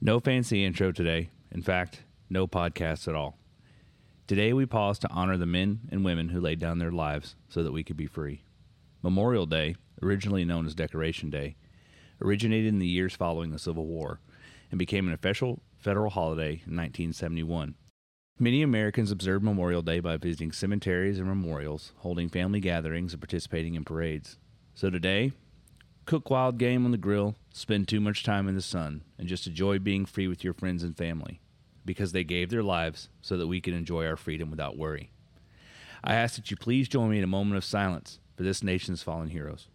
No fancy intro today. In fact, no podcast at all. Today we pause to honor the men and women who laid down their lives so that we could be free. Memorial Day, originally known as Decoration Day, originated in the years following the Civil War and became an official federal holiday in 1971. Many Americans observe Memorial Day by visiting cemeteries and memorials, holding family gatherings, and participating in parades. So today, cook wild game on the grill, spend too much time in the sun, and just enjoy being free with your friends and family because they gave their lives so that we could enjoy our freedom without worry. I ask that you please join me in a moment of silence for this nation's fallen heroes.